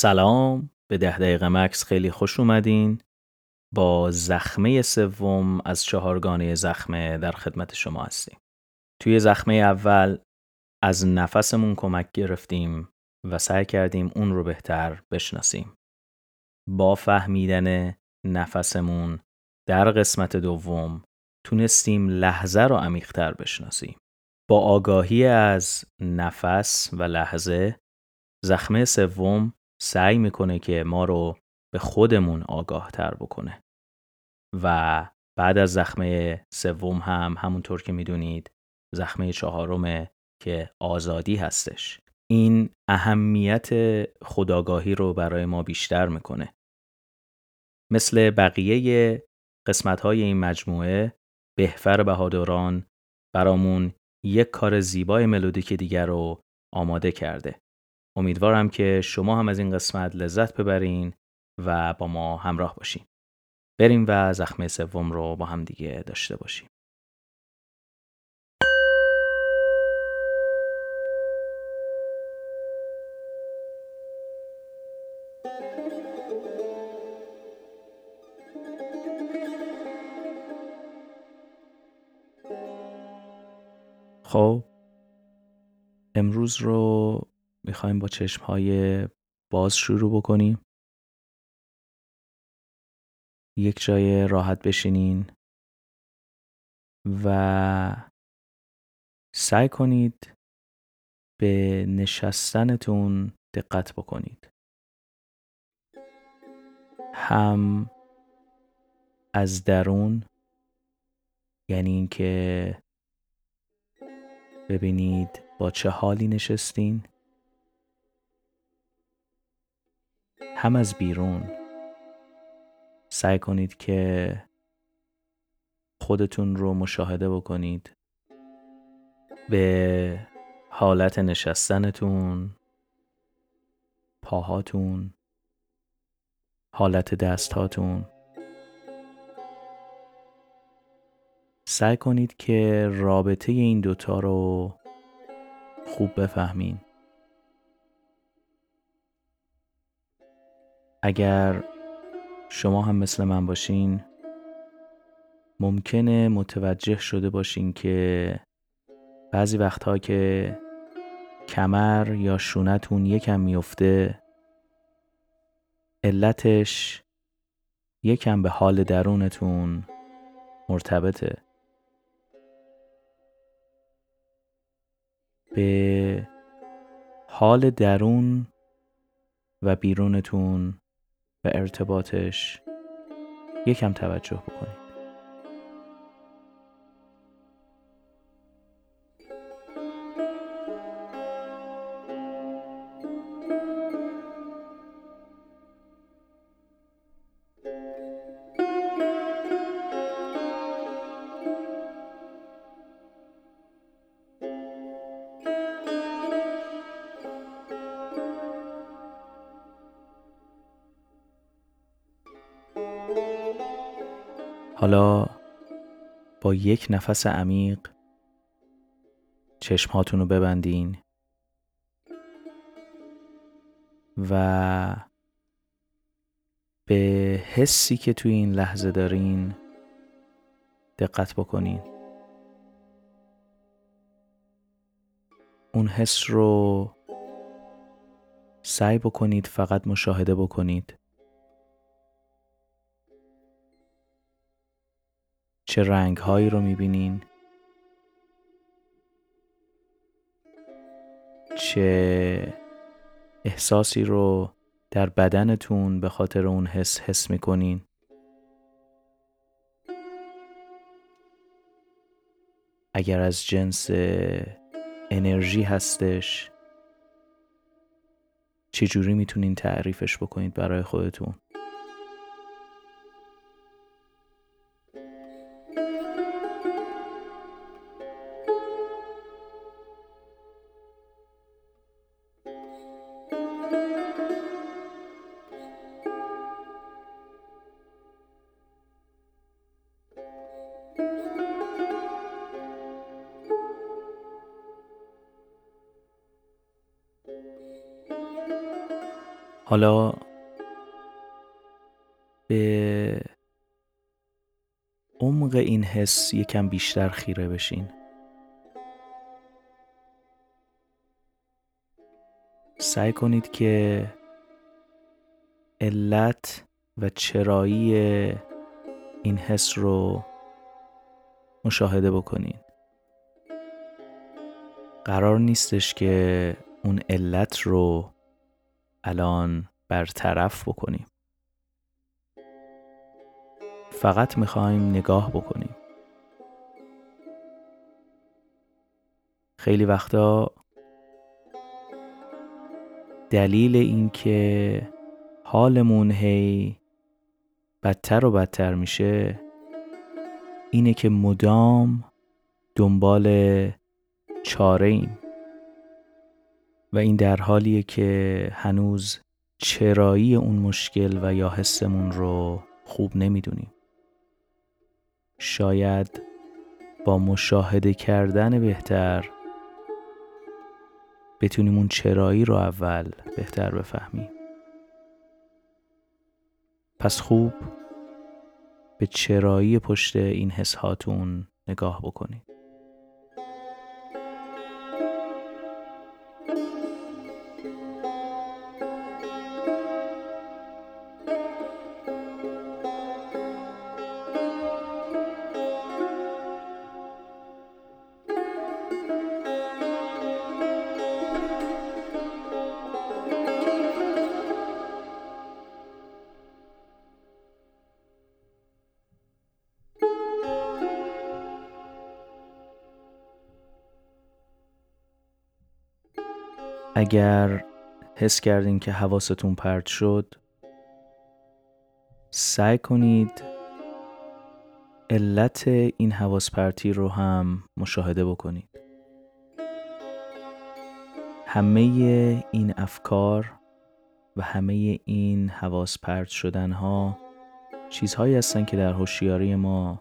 سلام. به ده دقیقه مکس خیلی خوش اومدین. با زخمه سوم از چهارگانه زخمه در خدمت شما هستیم. توی زخمه اول از نفسمون کمک گرفتیم و سعی کردیم اون رو بهتر بشناسیم. با فهمیدن نفسمون در قسمت دوم تونستیم لحظه رو عمیقتر بشناسیم. با آگاهی از نفس و لحظه زخمه سوم سعی می‌کنه که ما رو به خودمون آگاه تر بکنه. و بعد از زخمه سوم هم همونطور که می‌دونید زخمه چهارم که آزادی هستش. این اهمیت خداگاهی رو برای ما بیشتر می‌کنه. مثل بقیه قسمت های این مجموعه بهفر بهادران برامون یک کار زیبای ملودیک دیگر رو آماده کرده. امیدوارم که شما هم از این قسمت لذت ببرین و با ما همراه باشین. بریم و زخمه سوم رو با هم دیگه داشته باشیم. خب امروز رو می‌خوایم با چشم های باز شروع بکنیم. یک جای راحت بشینین و سعی کنید به نشستنتون دقت بکنید. هم از درون یعنی اینکه ببینید با چه حالی نشستین. هم از بیرون. سعی کنید که خودتون رو مشاهده بکنید. به حالت نشستنتون پاهاتون حالت دستهاتون. سعی کنید که رابطه این دوتا رو خوب بفهمین. اگر شما هم مثل من باشین ممکنه متوجه شده باشین که بعضی وقتها که کمر یا شونتون یکم میفته علتش یکم به حال درونتون مرتبطه. به حال درون و بیرونتون و ارتباطش یکم توجه بکنید حالا با یک نفس عمیق چشمهاتون رو ببندین و به حسی که توی این لحظه دارین دقت بکنین. اون حس رو سعی بکنید فقط مشاهده بکنید. چه رنگ هایی رو می‌بینین؟ چه احساسی رو در بدنتون به خاطر اون حس حس می‌کنین؟ اگر از جنس انرژی هستش چجوری می‌تونین تعریفش بکنید برای خودتون؟ حالا به عمق این حس یکم بیشتر خیره بشین. سعی کنید که علت و چرایی این حس رو مشاهده بکنید قرار نیستش که اون علت رو الان برطرف بکنیم. فقط می‌خوایم نگاه بکنیم. خیلی وقتا دلیل اینکه حالمون هی بدتر و بدتر میشه اینه که مدام دنبال چاره ایم و این در حالیه که هنوز چرایی اون مشکل و یا حسمون رو خوب نمی‌دونیم. شاید با مشاهده کردن بهتر بتونیم اون چرایی رو اول بهتر بفهمیم. پس خوب به چرایی پشت این حس هاتون نگاه بکنید. اگر حس کردین که حواستون پرت شد سعی کنید علت این حواس پرتی رو هم مشاهده بکنید. همه این افکار و همه این حواس پرت شدن ها چیزهایی هستن که در هوشیاری ما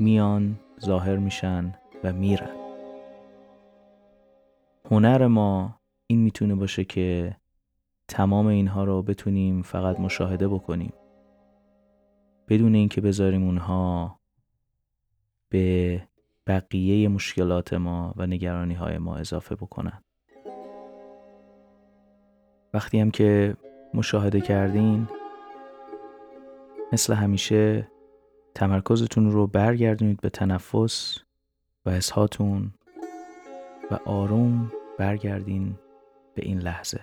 میان ظاهر میشن و میرن. هنر ما این می‌تونه باشه که تمام اینها رو بتونیم فقط مشاهده بکنیم. بدون اینکه بذاریم اونها به بقیه مشکلات ما و نگرانی های ما اضافه بکنن. وقتی هم که مشاهده کردین مثل همیشه تمرکزتون رو برگردونید به تنفس و حسهاتون و آروم برگردین به این لحظه.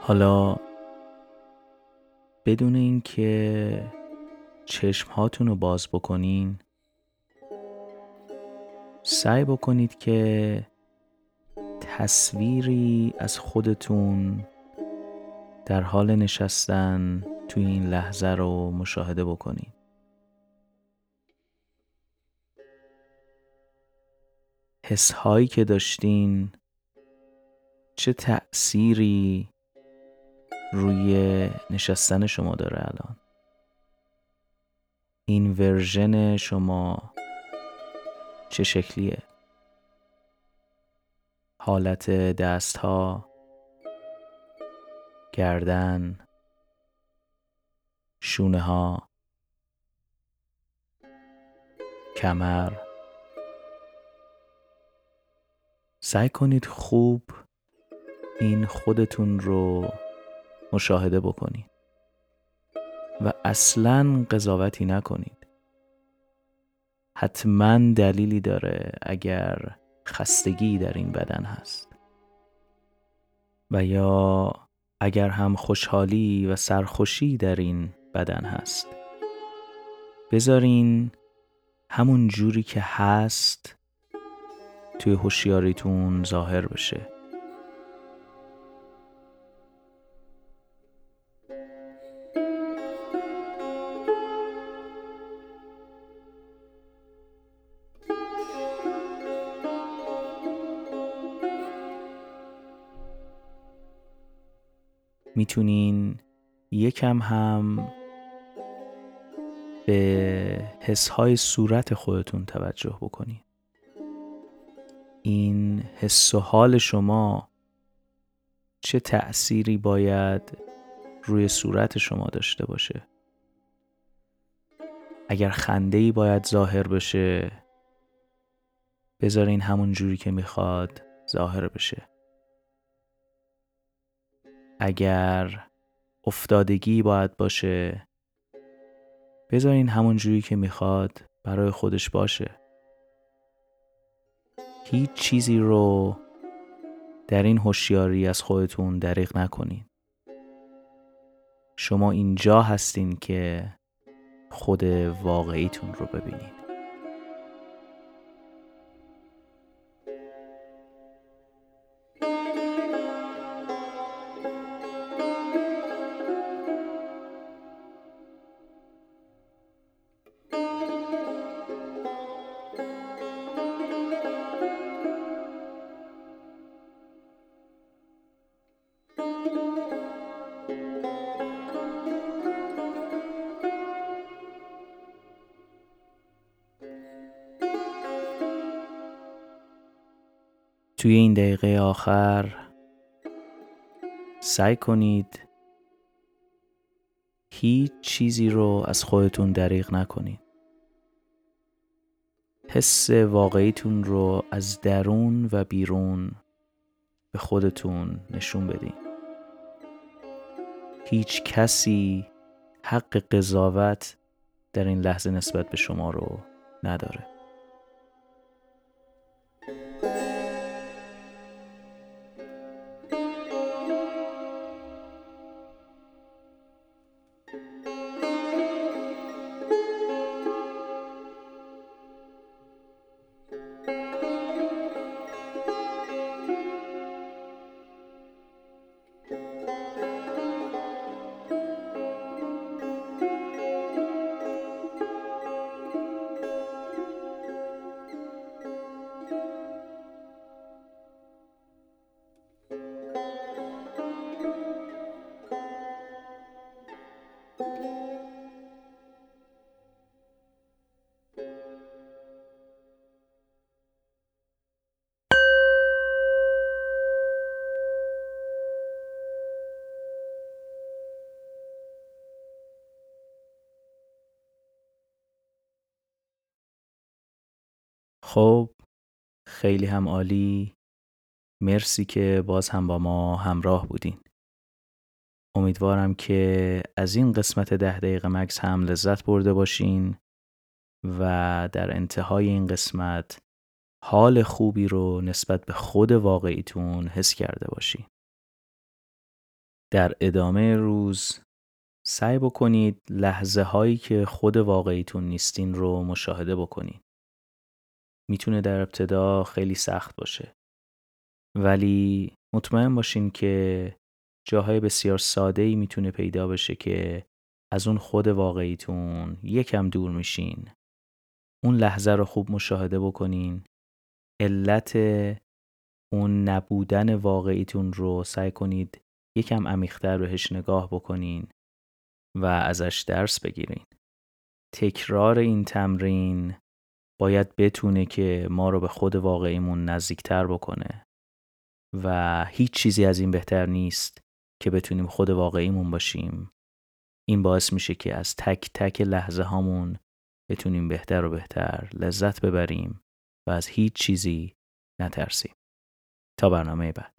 حالا بدون اینکه چشم هاتون رو باز بکنین سعی بکنید که تصویری از خودتون در حال نشستن توی این لحظه رو مشاهده بکنید حس هایی که داشتین چه تأثیری روی نشستن شما داره الان. این ورژن شما چه شکلیه؟ حالت دست ها گردن شونه ها کمر. سعی کنید خوب این خودتون رو مشاهده بکنید و اصلا قضاوتی نکنید. حتما دلیلی داره اگر خستگی در این بدن هست. و یا اگر هم خوشحالی و سرخوشی در این بدن هست. بذارین همون جوری که هست توی هوشیاریتون ظاهر بشه. می‌تونین یکم هم به حسهای صورت خودتون توجه بکنین. این حس و حال شما چه تأثیری باید روی صورت شما داشته باشه؟ اگر خنده ای باید ظاهر بشه بذارین همون جوری که می‌خواد ظاهر بشه. اگر افتادگی باید باشه بذارین همون جوری که می‌خواد برای خودش باشه. هیچ چیزی رو در این هوشیاری از خودتون دریغ نکنین. شما اینجا هستین که خود واقعیتون رو ببینید توی این دقیقه آخر سعی کنید هیچ چیزی رو از خودتون دریغ نکنید. حس واقعیتون رو از درون و بیرون به خودتون نشون بدین. هیچ کسی حق قضاوت در این لحظه نسبت به شما رو نداره. خب خیلی هم عالی. مرسی که باز هم با ما همراه بودین. امیدوارم که از این قسمت ده دقیقه مکس هم لذت برده باشین و در انتهای این قسمت حال خوبی رو نسبت به خود واقعیتون حس کرده باشین. در ادامه روز سعی بکنید لحظه هایی که خود واقعیتون نیستین رو مشاهده بکنید می‌تونه در ابتدا خیلی سخت باشه. ولی مطمئن باشین که جاهای بسیار ساده ای می‌تونه پیدا بشه که از اون خود واقعیتون یکم دور میشین. اون لحظه رو خوب مشاهده بکنین. علت اون نبودن واقعیتون رو سعی کنید یکم عمیقتر بهش نگاه بکنین و ازش درس بگیرین. تکرار این تمرین باید بتونه که ما رو به خود واقعیمون نزدیکتر بکنه و هیچ چیزی از این بهتر نیست که بتونیم خود واقعیمون باشیم. این باعث میشه که از تک تک لحظه هامون بتونیم بهتر و بهتر لذت ببریم و از هیچ چیزی نترسیم. تا برنامه بعد.